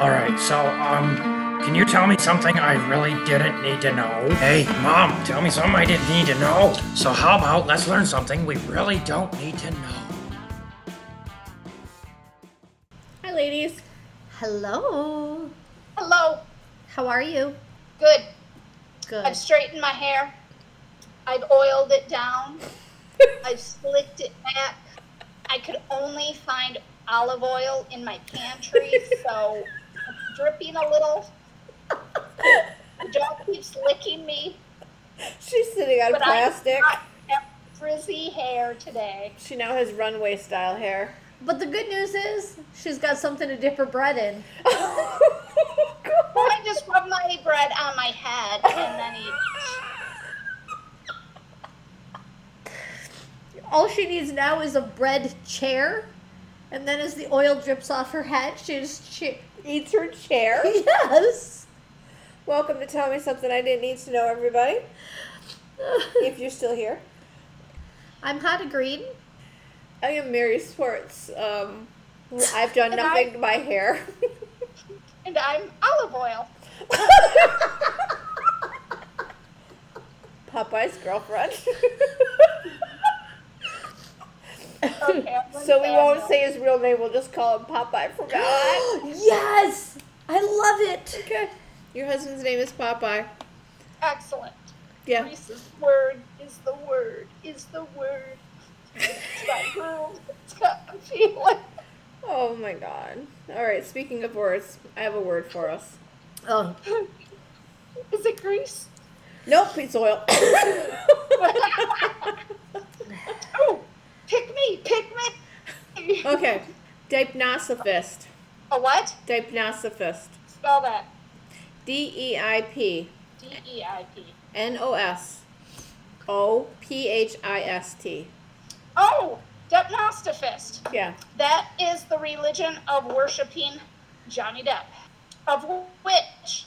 All right, so um, can you tell me something I really didn't need to know? Hey, mom, tell me something I didn't need to know. So how about let's learn something we really don't need to know? Hi, ladies. Hello. Hello. How are you? Good. Good. I've straightened my hair. I've oiled it down. I've slicked it back. I could only find olive oil in my pantry, so it's dripping a little. The dog keeps licking me, She's sitting on but plastic. I not have frizzy hair today. She now has runway style hair. But the good news is she's got something to dip her bread in. Oh, I just rub my bread on my head and then eat. All she needs now is a bread chair. And then as the oil drips off her head, she just che- Eats her chair. Yes. Welcome to Tell Me Something I Didn't Need to Know, everybody. If you're still here. I'm Hannah Green. I am Mary Swartz. Um, I've done And nothing to my hair. And I'm olive oil. Popeye's girlfriend. Okay, so we won't downhill. say his real name. We'll just call him Popeye from now on. yes! I love it. Okay. Your husband's name is Popeye. Excellent. Yeah. Reese's word is the word, is the word. It's got groove, it's got feeling. Oh my god. All right. Speaking of words, I have a word for us. Oh, Is it grease? Nope, it's oil. Oh, pick me, pick me. okay. Deipnosophist. A what? Deipnosophist. Spell that. D E I P D E I P. N O S O P H I S T. Oh, Depnostophist. Yeah. That is the religion of worshiping Johnny Depp, of which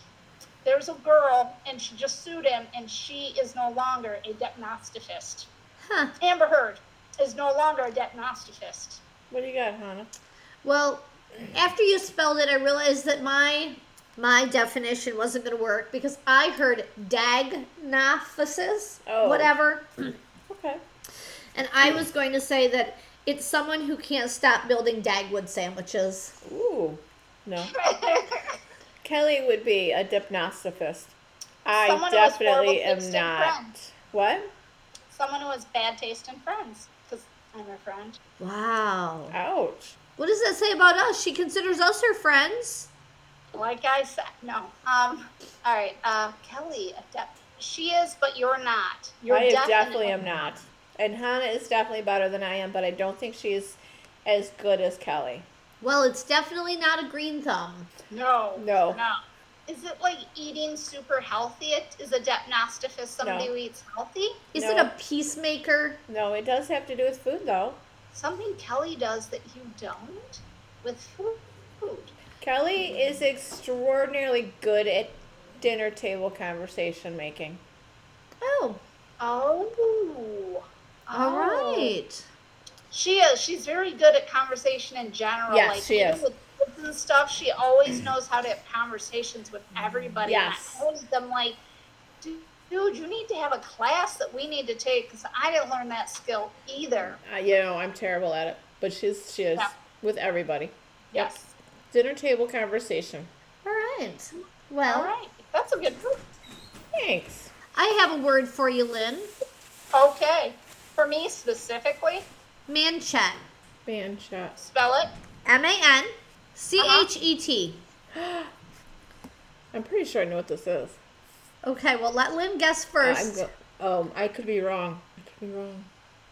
there's a girl and she just sued him and she is no longer a Depnostophist. huh. Amber Heard is no longer a Depnostophist. What do you got, Hannah? Well, after you spelled it, I realized that my my definition wasn't going to work because I heard diagnosis, Oh. whatever, Okay. and I was going to say that it's someone who can't stop building Dagwood sandwiches. Ooh. No. Kelly would be a deipnosophist. I Someone definitely am not. friends. What? Someone who has bad taste in friends, because I'm her friend. Wow. Ouch. What does that say about us? She considers us her friends. Like I said, no. Um. All right. Uh, Kelly, a Dep- she is, but you're not. You're I definitely, definitely am not. And Hannah is definitely better than I am, but I don't think she's as good as Kelly. Well, it's definitely not a green thumb. No. No. No. Is it like eating super healthy? It is a Depnostophist somebody No. who eats healthy? Is No. it a peacemaker? No, it does have to do with food, though. Something Kelly does that you don't with food. Kelly is extraordinarily good at dinner table conversation making. Oh, Oh. all Oh. right. She is. She's very good at conversation in general. Yes, like, she even is. With kids and stuff, she always knows how to have conversations with everybody. And Yes. I always them like, dude, you need to have a class that we need to take because I didn't learn that skill either. Uh, you know, I'm terrible at it, but she's she is Yeah. with everybody. Yes. Dinner table conversation. All right. Well, All right. That's a good group. Thanks. I have a word for you, Lynn. Okay. For me specifically, Manchet. Man shot. spell it. M A N C H E T. I'm pretty sure I know what this is. Okay, well, let Lynn guess Uh, first. I'm go- um, I could be wrong. I could be wrong.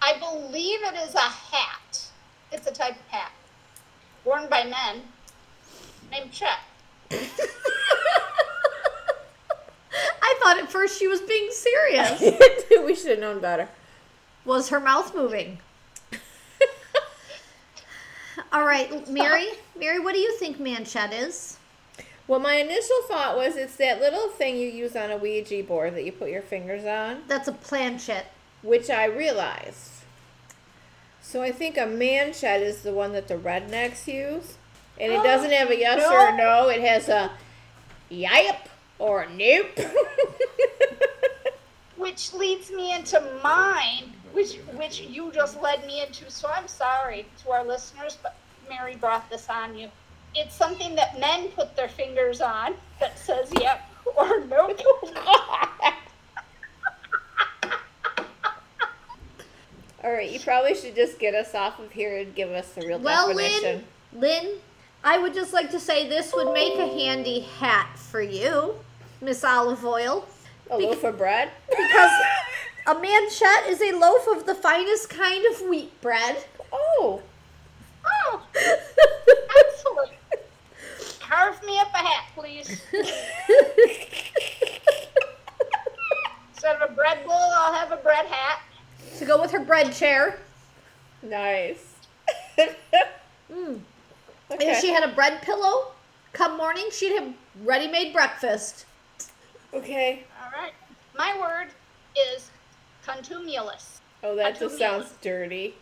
I believe it is a hat. It's a type of hat worn by men named Chet. I thought at first she was being serious. we should have known better. was her mouth moving? All right, Mary. Mary, what do you think manchet is? Well, my initial thought was it's that little thing you use on a Ouija board that you put your fingers on, That's a planchette. which I realized. So I think a manchet is the one that the rednecks use. And it oh, doesn't have a yes or no. It has a yip or nope. which leads me into mine, which which you just led me into. So I'm sorry to our listeners, but Mary brought this on you. It's something that men put their fingers on that says yep or no. All right, you probably should just get us off of here and give us the real Well, definition. Lynn, Lynn, I would just like to say this would make a handy hat for you, Miss Olive Oil, a loaf of bread. because a manchet is a loaf of the finest kind of wheat bread. Oh, Oh, excellent. Carve me up a hat, please. Instead of a bread bowl, I'll have a bread hat. to go with her bread chair. nice. Mm. Okay. If she had a bread pillow, come morning, she'd have ready-made breakfast. okay. All right. My word is Oh, that just sounds dirty.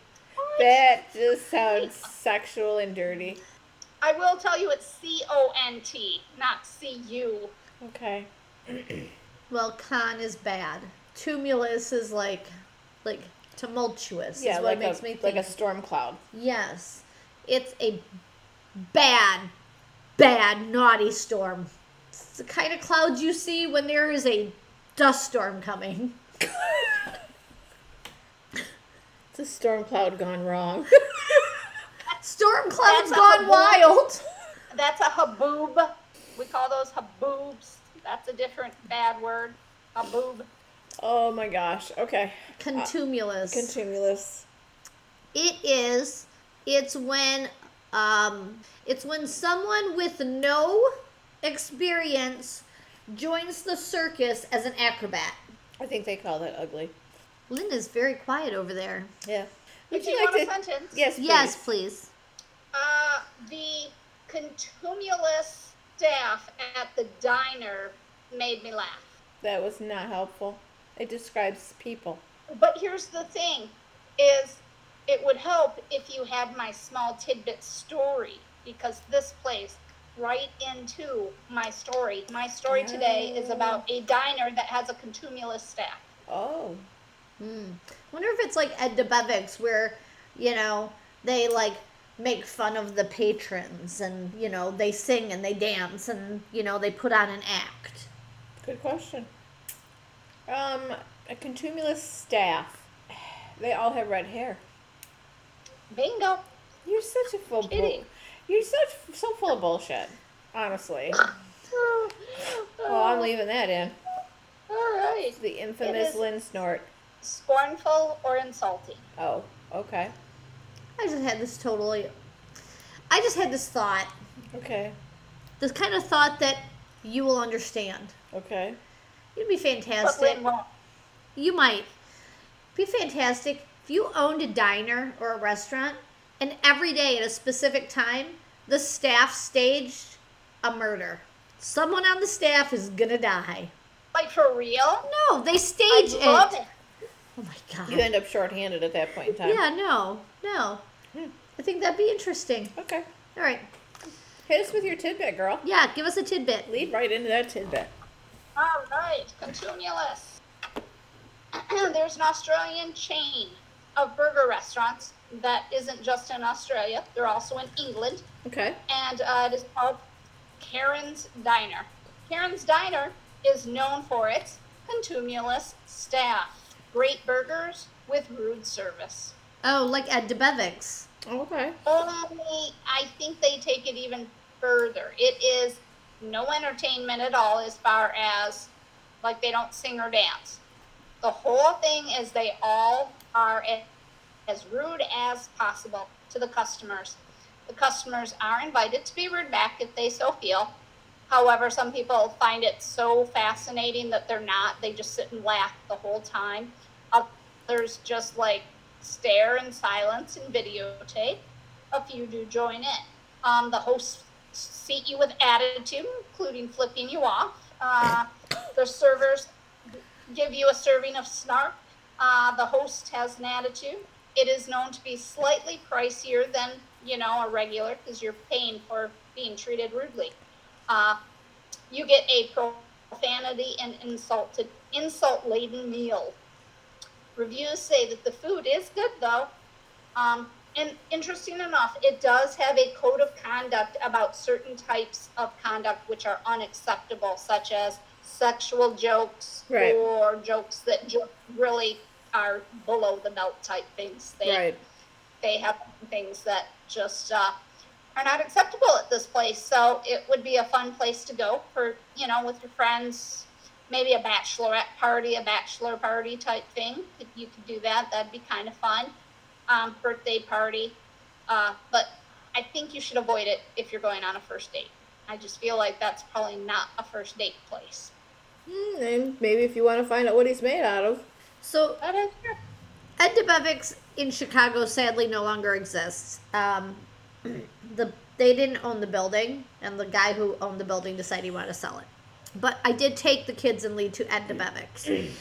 That just sounds sexual and dirty. I will tell you it's C O N T, not C U. Okay. Well, con is bad. Tumulus is like, like tumultuous. Yeah, is what like makes a me think. like a storm cloud. Yes, it's a bad, bad, naughty storm. It's the kind of clouds you see when there is a dust storm coming. It's a storm cloud gone wrong. Storm clouds That's a gone haboob. wild. That's a haboob. We call those haboobs. That's a different bad word. Haboob. oh my gosh. Okay. Contumelious. Continuous. It is. It's when um it's when someone with no experience joins the circus as an acrobat. I think they call that ugly. Linda's very quiet over there. Yeah. If you want a sentence, Yes. Please. Yes, please. uh, the contumelious staff at the diner made me laugh. That was not helpful. It describes people. But here's the thing is it would help if you had my small tidbit story because this plays right into my story. My story today is about a diner that has a contumelious staff. Oh. Hmm. Wonder if it's like Ed Debevic's where, you know, they like make fun of the patrons and, you know, they sing and they dance and, you know, they put on an act. Good question. Um, a contumelious staff. They all have red hair. Bingo. You're such a full. Kidding. You're such so full of bullshit. Honestly. Well, I'm leaving that in. All right. The infamous Lynn Snort. Scornful or insulting. Oh, okay. I just had this totally. I just had this thought. Okay. This kind of thought that you will understand. Okay. It'd be fantastic. Lynn won't. You might. Be fantastic if you owned a diner or a restaurant and every day at a specific time the staff staged a murder. Someone on the staff is gonna die. Like for real? No, they I stage love it. it. Oh my god. You end up shorthanded at that point in time. Yeah, no, no. Hmm. I think that'd be interesting. Okay. All right. Hit us with your tidbit, girl. Yeah, give us a tidbit. Lead right into that tidbit. All right, contumelious. There's an Australian chain of burger restaurants that isn't just in Australia, they're also in England, Okay. and uh, it is called Karen's Diner. Karen's Diner is known for its contumelious staff, great burgers with rude service. Oh, like at Debevic's. Okay. Only, I think they take it even further. It is no entertainment at all as far as, like, they don't sing or dance. The whole thing is they all are as rude as possible to the customers. The customers are invited to be rude back if they so feel. However, some people find it so fascinating that they're not. They just sit and laugh the whole time. Others just like stare in silence and videotape. A few do join in. Um, the hosts seat you with attitude, including flipping you off. Uh, the servers give you a serving of snark. Uh, the host has an attitude. It is known to be slightly pricier than you know a regular because you're paying for being treated rudely. Uh, you get a profanity and insulted, insult laden meal. Reviews say that the food is good though. Um, and interesting enough, it does have a code of conduct about certain types of conduct which are unacceptable, such as sexual jokes Right. or jokes that ju- really are below the belt type things. They, Right. they have things that just uh, are not acceptable at this place. So it would be a fun place to go for, you know, with your friends, maybe a bachelorette party, a bachelor party type thing. If you could do that, that'd be kind of fun. Um, birthday party. Uh, but I think you should avoid it if you're going on a first date. I just feel like that's probably not a first date place. Hmm, and maybe if you want to find out what he's made out of. So That is. Ed Debevic's in Chicago sadly no longer exists. Um, the they didn't own the building, and the guy who owned the building decided he wanted to sell it. But I did take the kids and lead to Edna Debevic's,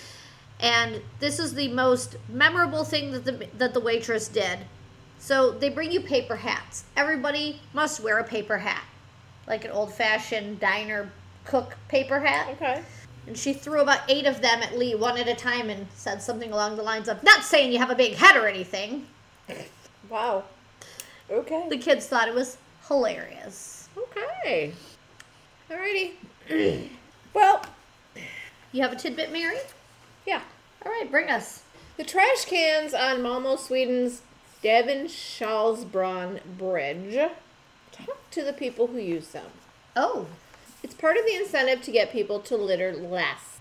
and this is the most memorable thing that the that the waitress did. So they bring you paper hats. Everybody must wear a paper hat, like an old-fashioned diner cook paper hat. Okay. And she threw about eight of them at Lee, one at a time, and said something along the lines of, Not saying you have a big head or anything. Wow. Okay. The kids thought it was hilarious. Okay. Alrighty. well, You have a tidbit, Mary? yeah. All right, bring us. The trash cans on Malmo, Sweden's Davidshallsbron Bridge talk to the people who use them. Oh, It's part of the incentive to get people to litter less.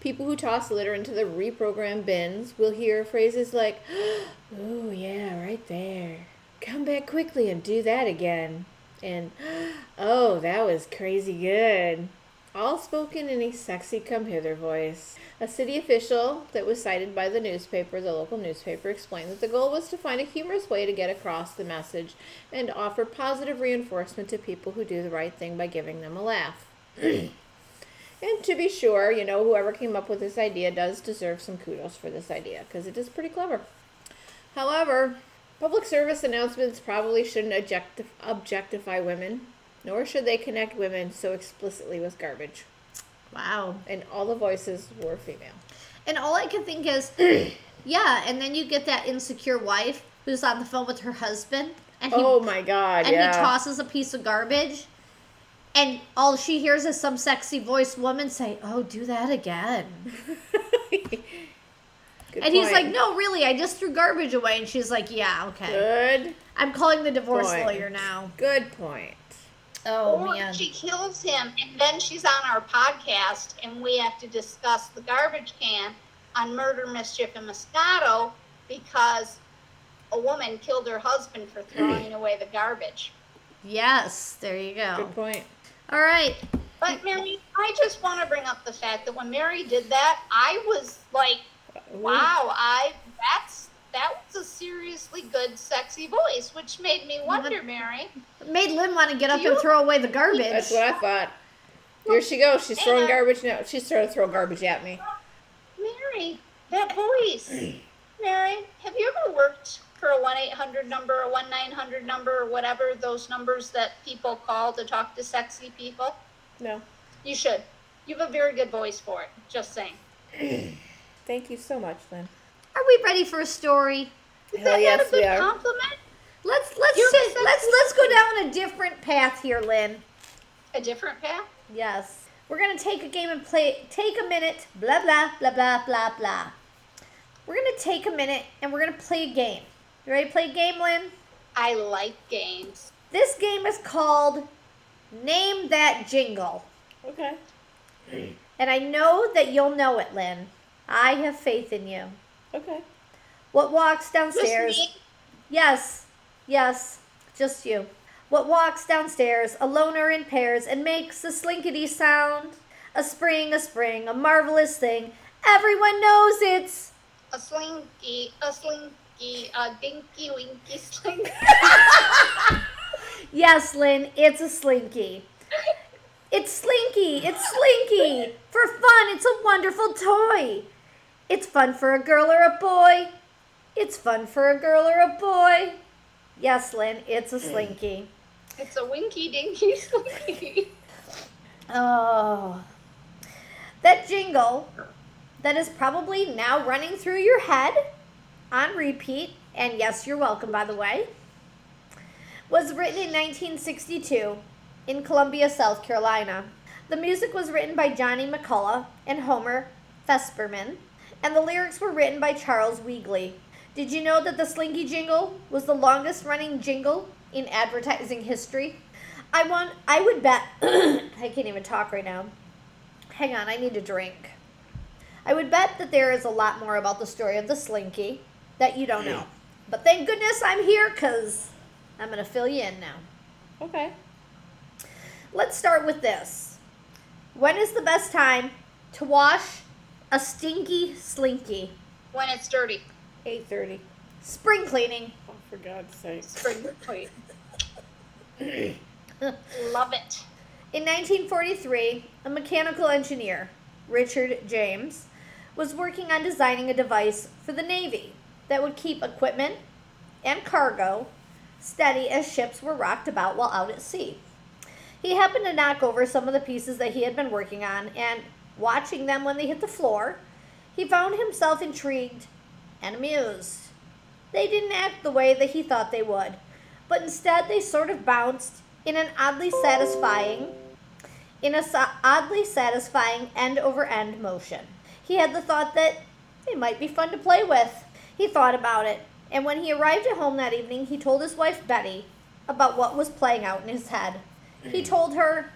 People who toss litter into the reprogrammed bins will hear phrases like, Oh, yeah, right there. Come back quickly and do that again. And, Oh, that was crazy good. All spoken in a sexy come hither voice. A city official that was cited by the newspaper, the local newspaper, explained that the goal was to find a humorous way to get across the message and offer positive reinforcement to people who do the right thing by giving them a laugh. and to be sure, you know, whoever came up with this idea does deserve some kudos for this idea because it is pretty clever. However, public service announcements probably shouldn't objectif- objectify women, nor should they connect women so explicitly with garbage. wow. And all the voices were female. And all I can think is, yeah, and then you get that insecure wife who's on the phone with her husband, and he, oh my god, and yeah. he tosses a piece of garbage, and all she hears is some sexy voiced woman say, Oh, do that again. Good and he's like, No, really, I just threw garbage away. And she's like, Yeah, okay. Good, I'm calling the divorce Point. lawyer now. good point. Oh, or man. she kills him, and then she's on our podcast, and we have to discuss the garbage can on Murder, Mischief, and Moscato because a woman killed her husband for throwing away the garbage. Yes, there you go. Good point. All right. But Mary, I just want to bring up the fact that when Mary did that, I was like, "Wow, I that's that was a seriously good, sexy voice," which made me wonder, Mary. Made Lynn want to get up You- and throw away the garbage. That's what I thought. Here she goes. She's throwing And- garbage now. She's trying to throw garbage at me. Mary, that voice. Mary, have you ever worked for a 1 800 number, a 1 900 number, or whatever those numbers that people call to talk to sexy people? No. You should. You have a very good voice for it. Just saying. Thank you so much, Lynn. Are we ready for a story? Is Hell that yes, not a good we are. compliment? Let's let's You're sit, let's let's go down a different path here, Lynn. A different path? Yes. We're gonna take a game and play. Take a minute. Blah blah blah blah blah blah. We're gonna take a minute and we're gonna play a game. You ready to play a game, Lynn? I like games. This game is called Name That Jingle. Okay. And I know that you'll know it, Lynn. I have faith in you. Okay. What walks downstairs? Yes, yes, just you. What walks downstairs, alone or in pairs, and makes a slinkety sound? A spring, a spring, a marvelous thing. Everyone knows it's. A slinky, a slinky, a dinky winky slinky. Yes, Lynn, it's a slinky. It's slinky, it's slinky. For fun, it's a wonderful toy. It's fun for a girl or a boy. It's fun for a girl or a boy. Yes, Lynn, it's a slinky. It's a winky dinky slinky. Oh. That jingle that is probably now running through your head on repeat, and yes, you're welcome, by the way, was written in 1962 in Columbia, South Carolina. The music was written by Johnny McCullough and Homer Fesperman, and the lyrics were written by Charles Weegley. Did you know that the Slinky jingle was the longest running jingle in advertising history? I want I would bet I can't even talk right now. Hang on, I need a drink. I would bet that there is a lot more about the story of the Slinky that you don't know. But thank goodness I'm here cuz I'm going to fill you in now. Okay. Let's start with this. When is the best time to wash a stinky slinky? When it's dirty. 8.30. Spring cleaning. Oh, for God's sake. Spring clean. Love it. In 1943, a mechanical engineer, Richard James, was working on designing a device for the Navy that would keep equipment and cargo steady as ships were rocked about while out at sea. He happened to knock over some of the pieces that he had been working on, and watching them when they hit the floor, he found himself intrigued and amused. They didn't act the way that he thought they would, but instead they sort of bounced in an oddly satisfying in a sa- oddly satisfying end over end motion. He had the thought that they might be fun to play with. He thought about it, and when he arrived at home that evening, he told his wife Betty about what was playing out in his head. He told her,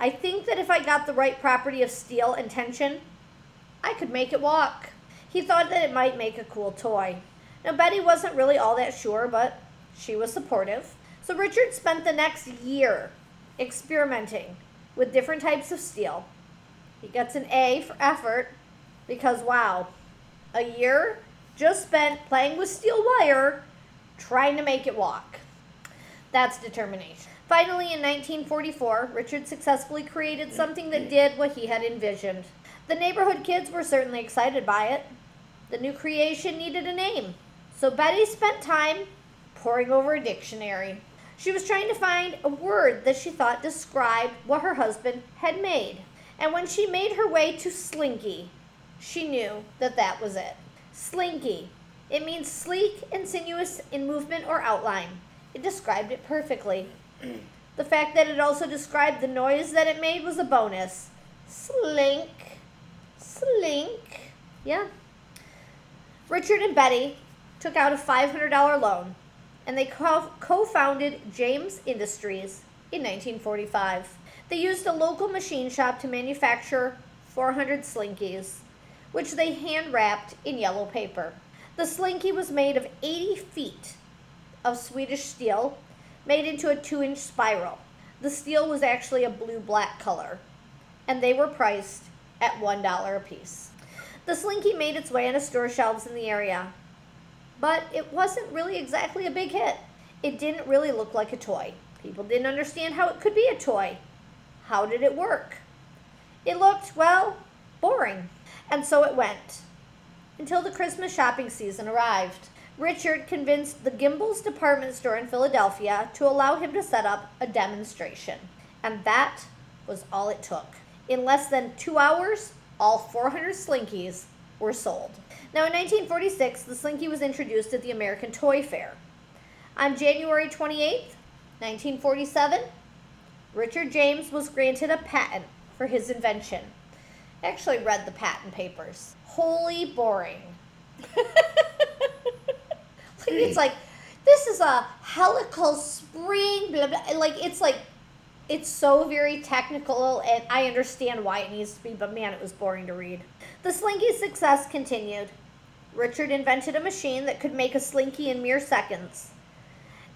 I think that if I got the right property of steel and tension, I could make it walk. He thought that it might make a cool toy. Now, Betty wasn't really all that sure, but she was supportive. So Richard spent the next year experimenting with different types of steel. He gets an A for effort because, wow, a year just spent playing with steel wire trying to make it walk. That's determination. Finally, in 1944, Richard successfully created something that did what he had envisioned. The neighborhood kids were certainly excited by it. The new creation needed a name, so Betty spent time poring over a dictionary. She was trying to find a word that she thought described what her husband had made. And when she made her way to slinky, she knew that that was it. Slinky. It means sleek and sinuous in movement or outline. It described it perfectly. The fact that it also described the noise that it made was a bonus. Slink. Slink. Yeah. Richard and Betty took out a $500 loan and they co founded James Industries in 1945. They used a local machine shop to manufacture 400 slinkies, which they hand wrapped in yellow paper. The slinky was made of 80 feet of Swedish steel made into a 2 inch spiral. The steel was actually a blue black color, and they were priced at $1 a piece. The slinky made its way onto store shelves in the area, but it wasn't really exactly a big hit. It didn't really look like a toy. People didn't understand how it could be a toy. How did it work? It looked, well, boring. And so it went. Until the Christmas shopping season arrived. Richard convinced the Gimbel's department store in Philadelphia to allow him to set up a demonstration. And that was all it took. In less than two hours, all 400 Slinkies were sold. Now, in 1946, the Slinky was introduced at the American Toy Fair. On January 28, 1947, Richard James was granted a patent for his invention. I actually read the patent papers. Holy boring. it's like, this is a helical spring, blah, blah. Like, it's like, it's so very technical, and I understand why it needs to be, but man, it was boring to read. The Slinky's success continued. Richard invented a machine that could make a Slinky in mere seconds.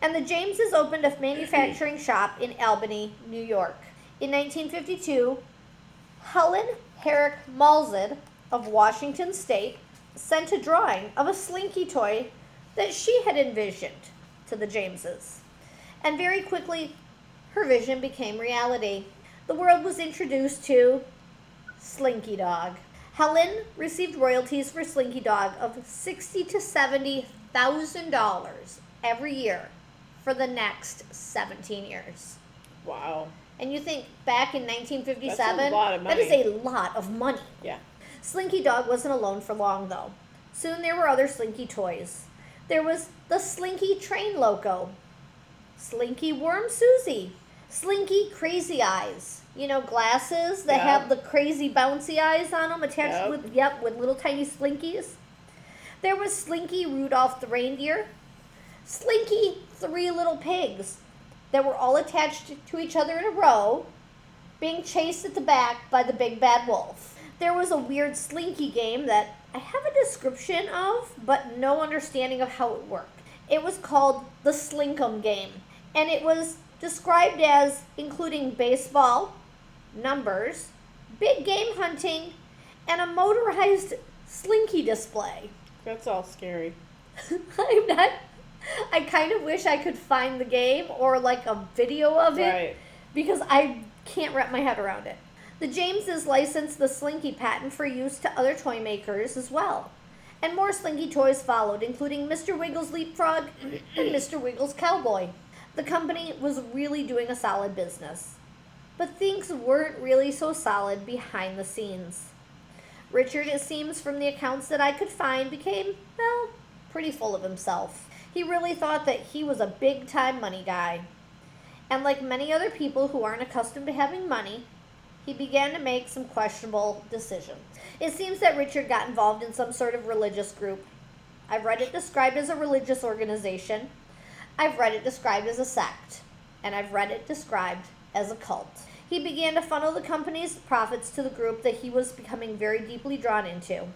And the Jameses opened a manufacturing shop in Albany, New York. In 1952, Helen Herrick Malsed of Washington State sent a drawing of a Slinky toy that she had envisioned to the Jameses. And very quickly, her vision became reality. The world was introduced to Slinky Dog. Helen received royalties for Slinky Dog of sixty to seventy thousand dollars every year for the next 17 years. Wow. And you think back in 1957, That's a lot of money. a lot of money. Yeah. Slinky Dog wasn't alone for long, though. Soon there were other Slinky toys. There was the Slinky Train Loco, Slinky Worm Susie, Slinky Crazy Eyes. You know, glasses that Yep. have the crazy bouncy eyes on them attached Yep. with, yep, with little tiny Slinkies. There was Slinky Rudolph the Reindeer, Slinky Three Little Pigs that were all attached to each other in a row, being chased at the back by the big bad wolf. There was a weird Slinky game that I have a description of, but no understanding of how it worked. It was called the Slinkum game, and it was described as including baseball, numbers, big game hunting, and a motorized Slinky display. That's all scary. I'm not. I kind of wish I could find the game or like a video of it Right. because I can't wrap my head around it. The Jameses licensed the Slinky patent for use to other toy makers as well. And more Slinky toys followed, including Mr. Wiggles Leapfrog and Mr. Wiggles Cowboy. The company was really doing a solid business. But things weren't really so solid behind the scenes. Richard, it seems from the accounts that I could find, became, well, pretty full of himself. He really thought that he was a big time money guy. And like many other people who aren't accustomed to having money, he began to make some questionable decisions. It seems that Richard got involved in some sort of religious group. I've read it described as a religious organization. I've read it described as a sect. And I've read it described as a cult. He began to funnel the company's profits to the group that he was becoming very deeply drawn into.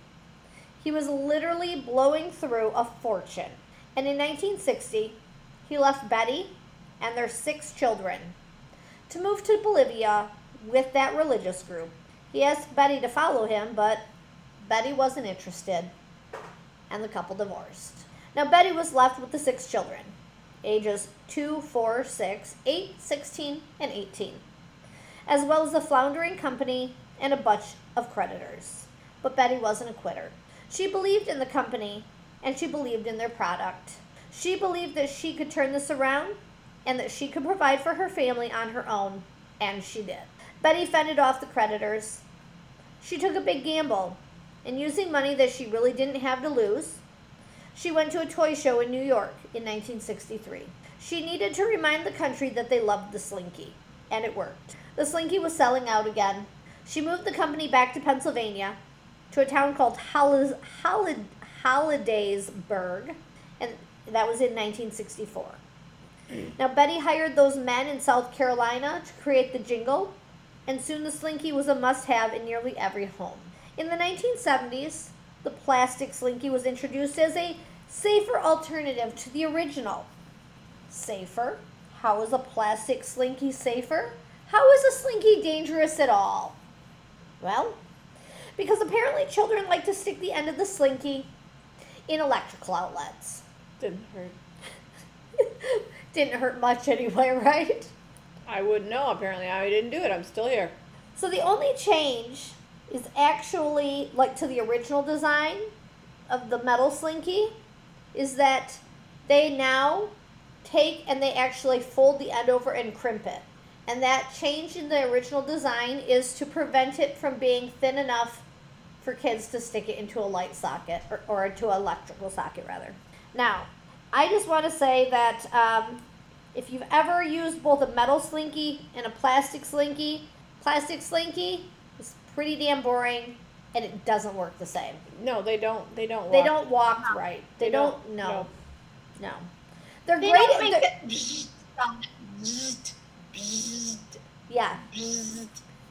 He was literally blowing through a fortune. And in 1960, he left Betty and their six children to move to Bolivia with that religious group. He asked Betty to follow him, but Betty wasn't interested, and the couple divorced. Now, Betty was left with the six children, ages 2, 4, 6, 8, 16, and 18, as well as a floundering company and a bunch of creditors. But Betty wasn't a quitter. She believed in the company and she believed in their product. She believed that she could turn this around and that she could provide for her family on her own, and she did. Betty fended off the creditors. She took a big gamble, and using money that she really didn't have to lose, she went to a toy show in New York in 1963. She needed to remind the country that they loved the Slinky, and it worked. The Slinky was selling out again. She moved the company back to Pennsylvania, to a town called Hollid, Hollidaysburg, and that was in 1964. Now, Betty hired those men in South Carolina to create the jingle, and soon the Slinky was a must have in nearly every home. In the 1970s, the plastic Slinky was introduced as a safer alternative to the original. Safer? How is a plastic Slinky safer? How is a Slinky dangerous at all? Well, because apparently children like to stick the end of the Slinky in electrical outlets. Didn't hurt. Didn't hurt much anyway, right? I wouldn't know. Apparently, I didn't do it. I'm still here. So the only change is actually like to the original design of the metal slinky is that they now take and they actually fold the end over and crimp it. And that change in the original design is to prevent it from being thin enough for kids to stick it into a light socket or, or into an electrical socket rather. Now, I just want to say that um, if you've ever used both a metal slinky and a plastic slinky, plastic slinky is pretty damn boring and it doesn't work the same. No, they don't. They don't. They don't walk right. They, They don't, don't, no. No. They're They great don't at- make they're- that bzzzt. Bzzzt, bzzzt, Yeah. bzzzt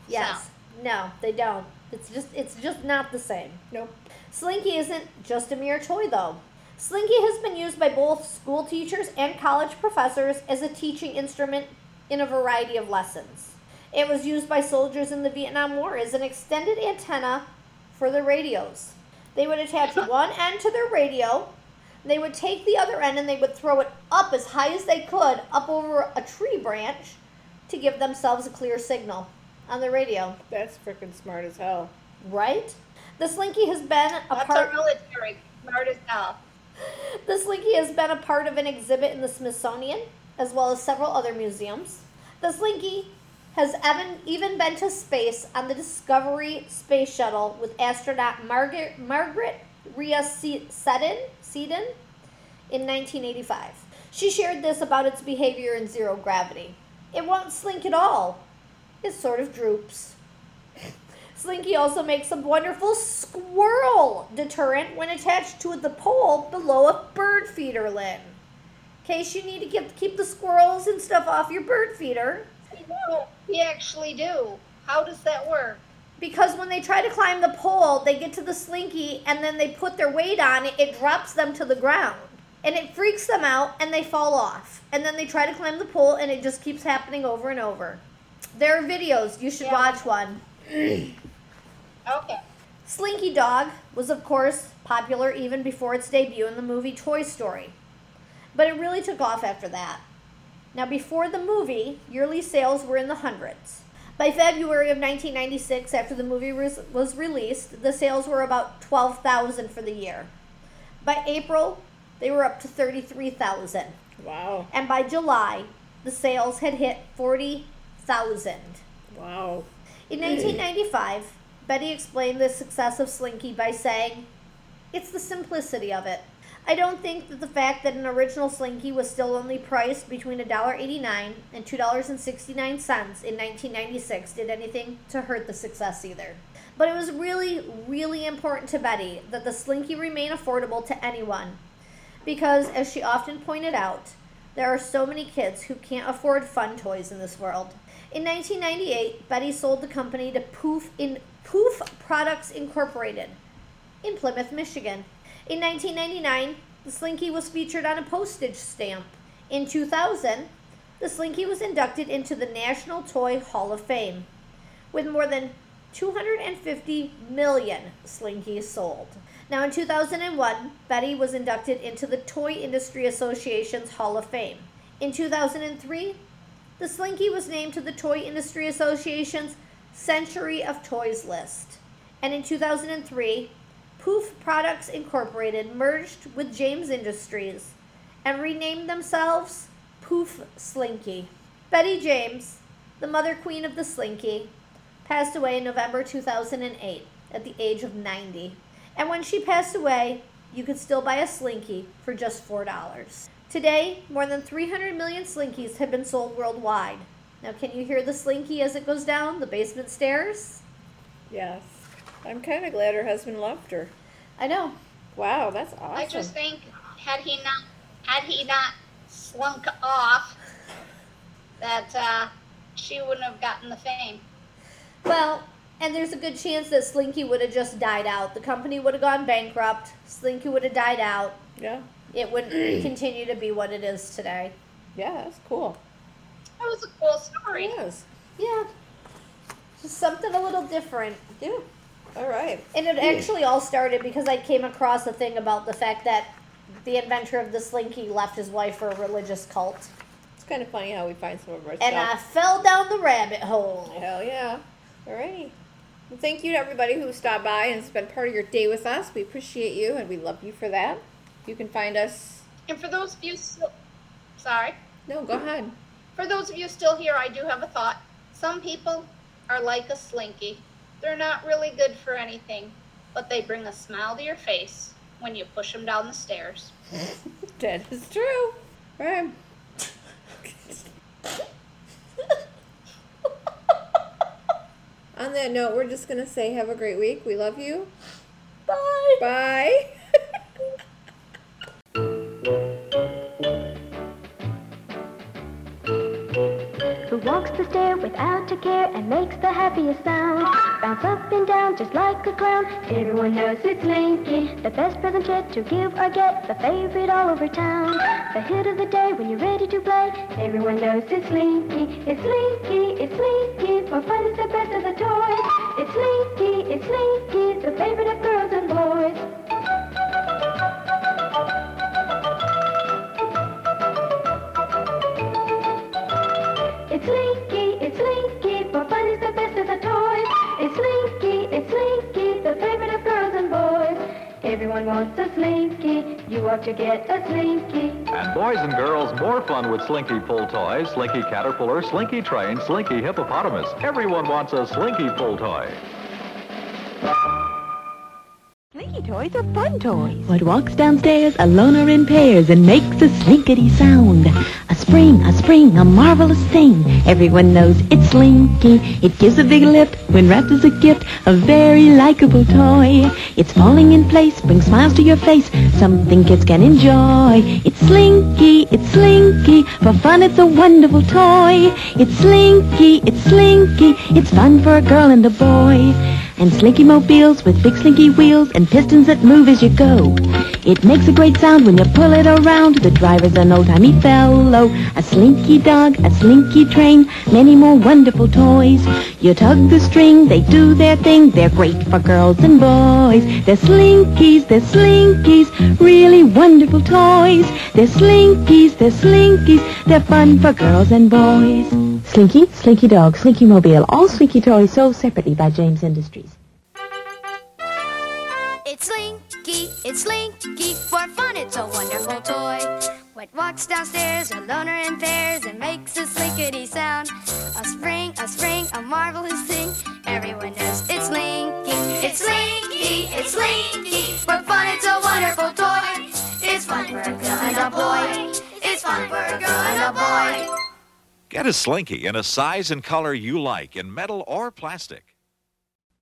Yes. sound. No, they don't. It's just it's just not the same. Nope. Slinky isn't just a mere toy though. Slinky has been used by both school teachers and college professors as a teaching instrument in a variety of lessons. It was used by soldiers in the Vietnam War as an extended antenna for their radios. They would attach one end to their radio, they would take the other end and they would throw it up as high as they could up over a tree branch to give themselves a clear signal on the radio. That's freaking smart as hell. Right? The Slinky has been a That's part our military. Smart as hell. The Slinky has been a part of an exhibit in the Smithsonian, as well as several other museums. The Slinky has even, even been to space on the Discovery space shuttle with astronaut Margaret, Margaret Rhea Se- Seddon, Seddon in 1985. She shared this about its behavior in zero gravity. It won't slink at all. It sort of droops. Slinky also makes a wonderful squirrel deterrent when attached to the pole below a bird feeder lid. In case you need to keep, keep the squirrels and stuff off your bird feeder. We actually do. How does that work? Because when they try to climb the pole, they get to the slinky and then they put their weight on it, it drops them to the ground. And it freaks them out and they fall off. And then they try to climb the pole and it just keeps happening over and over. There are videos, you should Yeah. watch one. Okay. Slinky Dog was, of course, popular even before its debut in the movie Toy Story. But it really took off after that. Now, before the movie, yearly sales were in the hundreds. By February of 1996, after the movie was, was released, the sales were about 12,000 for the year. By April, they were up to 33,000. Wow. And by July, the sales had hit 40,000. Wow. In 1995, Betty explained the success of Slinky by saying, It's the simplicity of it. I don't think that the fact that an original Slinky was still only priced between $1.89 and $2.69 in 1996 did anything to hurt the success either. But it was really, really important to Betty that the Slinky remain affordable to anyone. Because, as she often pointed out, there are so many kids who can't afford fun toys in this world. In 1998, Betty sold the company to Poof in Poof Products Incorporated in Plymouth, Michigan. In 1999, the Slinky was featured on a postage stamp. In 2000, the Slinky was inducted into the National Toy Hall of Fame with more than 250 million Slinkies sold. Now, in 2001, Betty was inducted into the Toy Industry Association's Hall of Fame. In 2003, the Slinky was named to the Toy Industry Association's Century of Toys list. And in 2003, Poof Products Incorporated merged with James Industries and renamed themselves Poof Slinky. Betty James, the mother queen of the Slinky, passed away in November 2008 at the age of 90. And when she passed away, you could still buy a Slinky for just $4. Today, more than 300 million Slinkies have been sold worldwide. Now, can you hear the Slinky as it goes down the basement stairs? Yes. I'm kind of glad her husband loved her. I know. Wow, that's awesome. I just think had he not had he not slunk off, that uh, she wouldn't have gotten the fame. Well, and there's a good chance that Slinky would have just died out. The company would have gone bankrupt. Slinky would have died out. yeah. It wouldn't continue to be what it is today. Yeah, that's cool. That was a cool story. Yes. Yeah. Just something a little different. Yeah. All right. And it hmm. actually all started because I came across a thing about the fact that the inventor of the Slinky left his wife for a religious cult. It's kind of funny how we find some of our And I fell down the rabbit hole. Hell yeah. All righty. Well, thank you to everybody who stopped by and spent part of your day with us. We appreciate you and we love you for that. You can find us. And for those of you still, sorry, No, go ahead. For those of you still here, I do have a thought. Some people are like a slinky. They're not really good for anything, but they bring a smile to your face when you push them down the stairs. That is true. Right. On that note, we're just going to say have a great week. We love you. Bye. Bye. Walks the stair without a care and makes the happiest sound? Bounce up and down just like a clown. Everyone knows it's Slinky, the best present yet to give or get, the favorite all over town. The hit of the day when you're ready to play. Everyone knows it's Slinky, it's Slinky, it's Slinky. For fun is the best of the toys. It's Slinky, it's Slinky, the favorite Slinky, You get a Slinky. And boys and girls, more fun with Slinky pull toys, Slinky Caterpillar, Slinky Train, Slinky Hippopotamus. Everyone wants a Slinky pull toy. Slinky toys are fun toys. What walks downstairs alone or in pairs and makes a slinkety sound. A spring, a spring, a marvelous thing. Everyone knows it's Slinky. It gives a big lift when wrapped as a gift. A very likable toy. It's falling in place, brings smiles to your face. Something kids can enjoy. It's Slinky, it's Slinky. For fun, it's a wonderful toy. It's Slinky, it's Slinky. It's fun for a girl and a boy and slinky mobiles with big slinky wheels and pistons that move as you go. It makes a great sound when you pull it around. The driver's an old-timey fellow, a slinky dog, a slinky train, many more wonderful toys. You tug the string, they do their thing. They're great for girls and boys. They're slinkies, they're slinkies, really wonderful toys. They're slinkies, they're slinkies, they're fun for girls and boys. Slinky, Slinky Dog, Slinky Mobile, all Slinky toys sold separately by James Industries. It's Slinky, it's Slinky, for fun it's a wonderful toy. What walks downstairs alone or in pairs and makes a slinkety sound. A spring, a spring, a marvelous thing. Everyone knows it's Slinky. It's Slinky, it's Slinky, for fun it's a wonderful toy. It's fun for a girl and a boy. It's fun for a girl and a boy. Get a Slinky in a size and color you like in metal or plastic.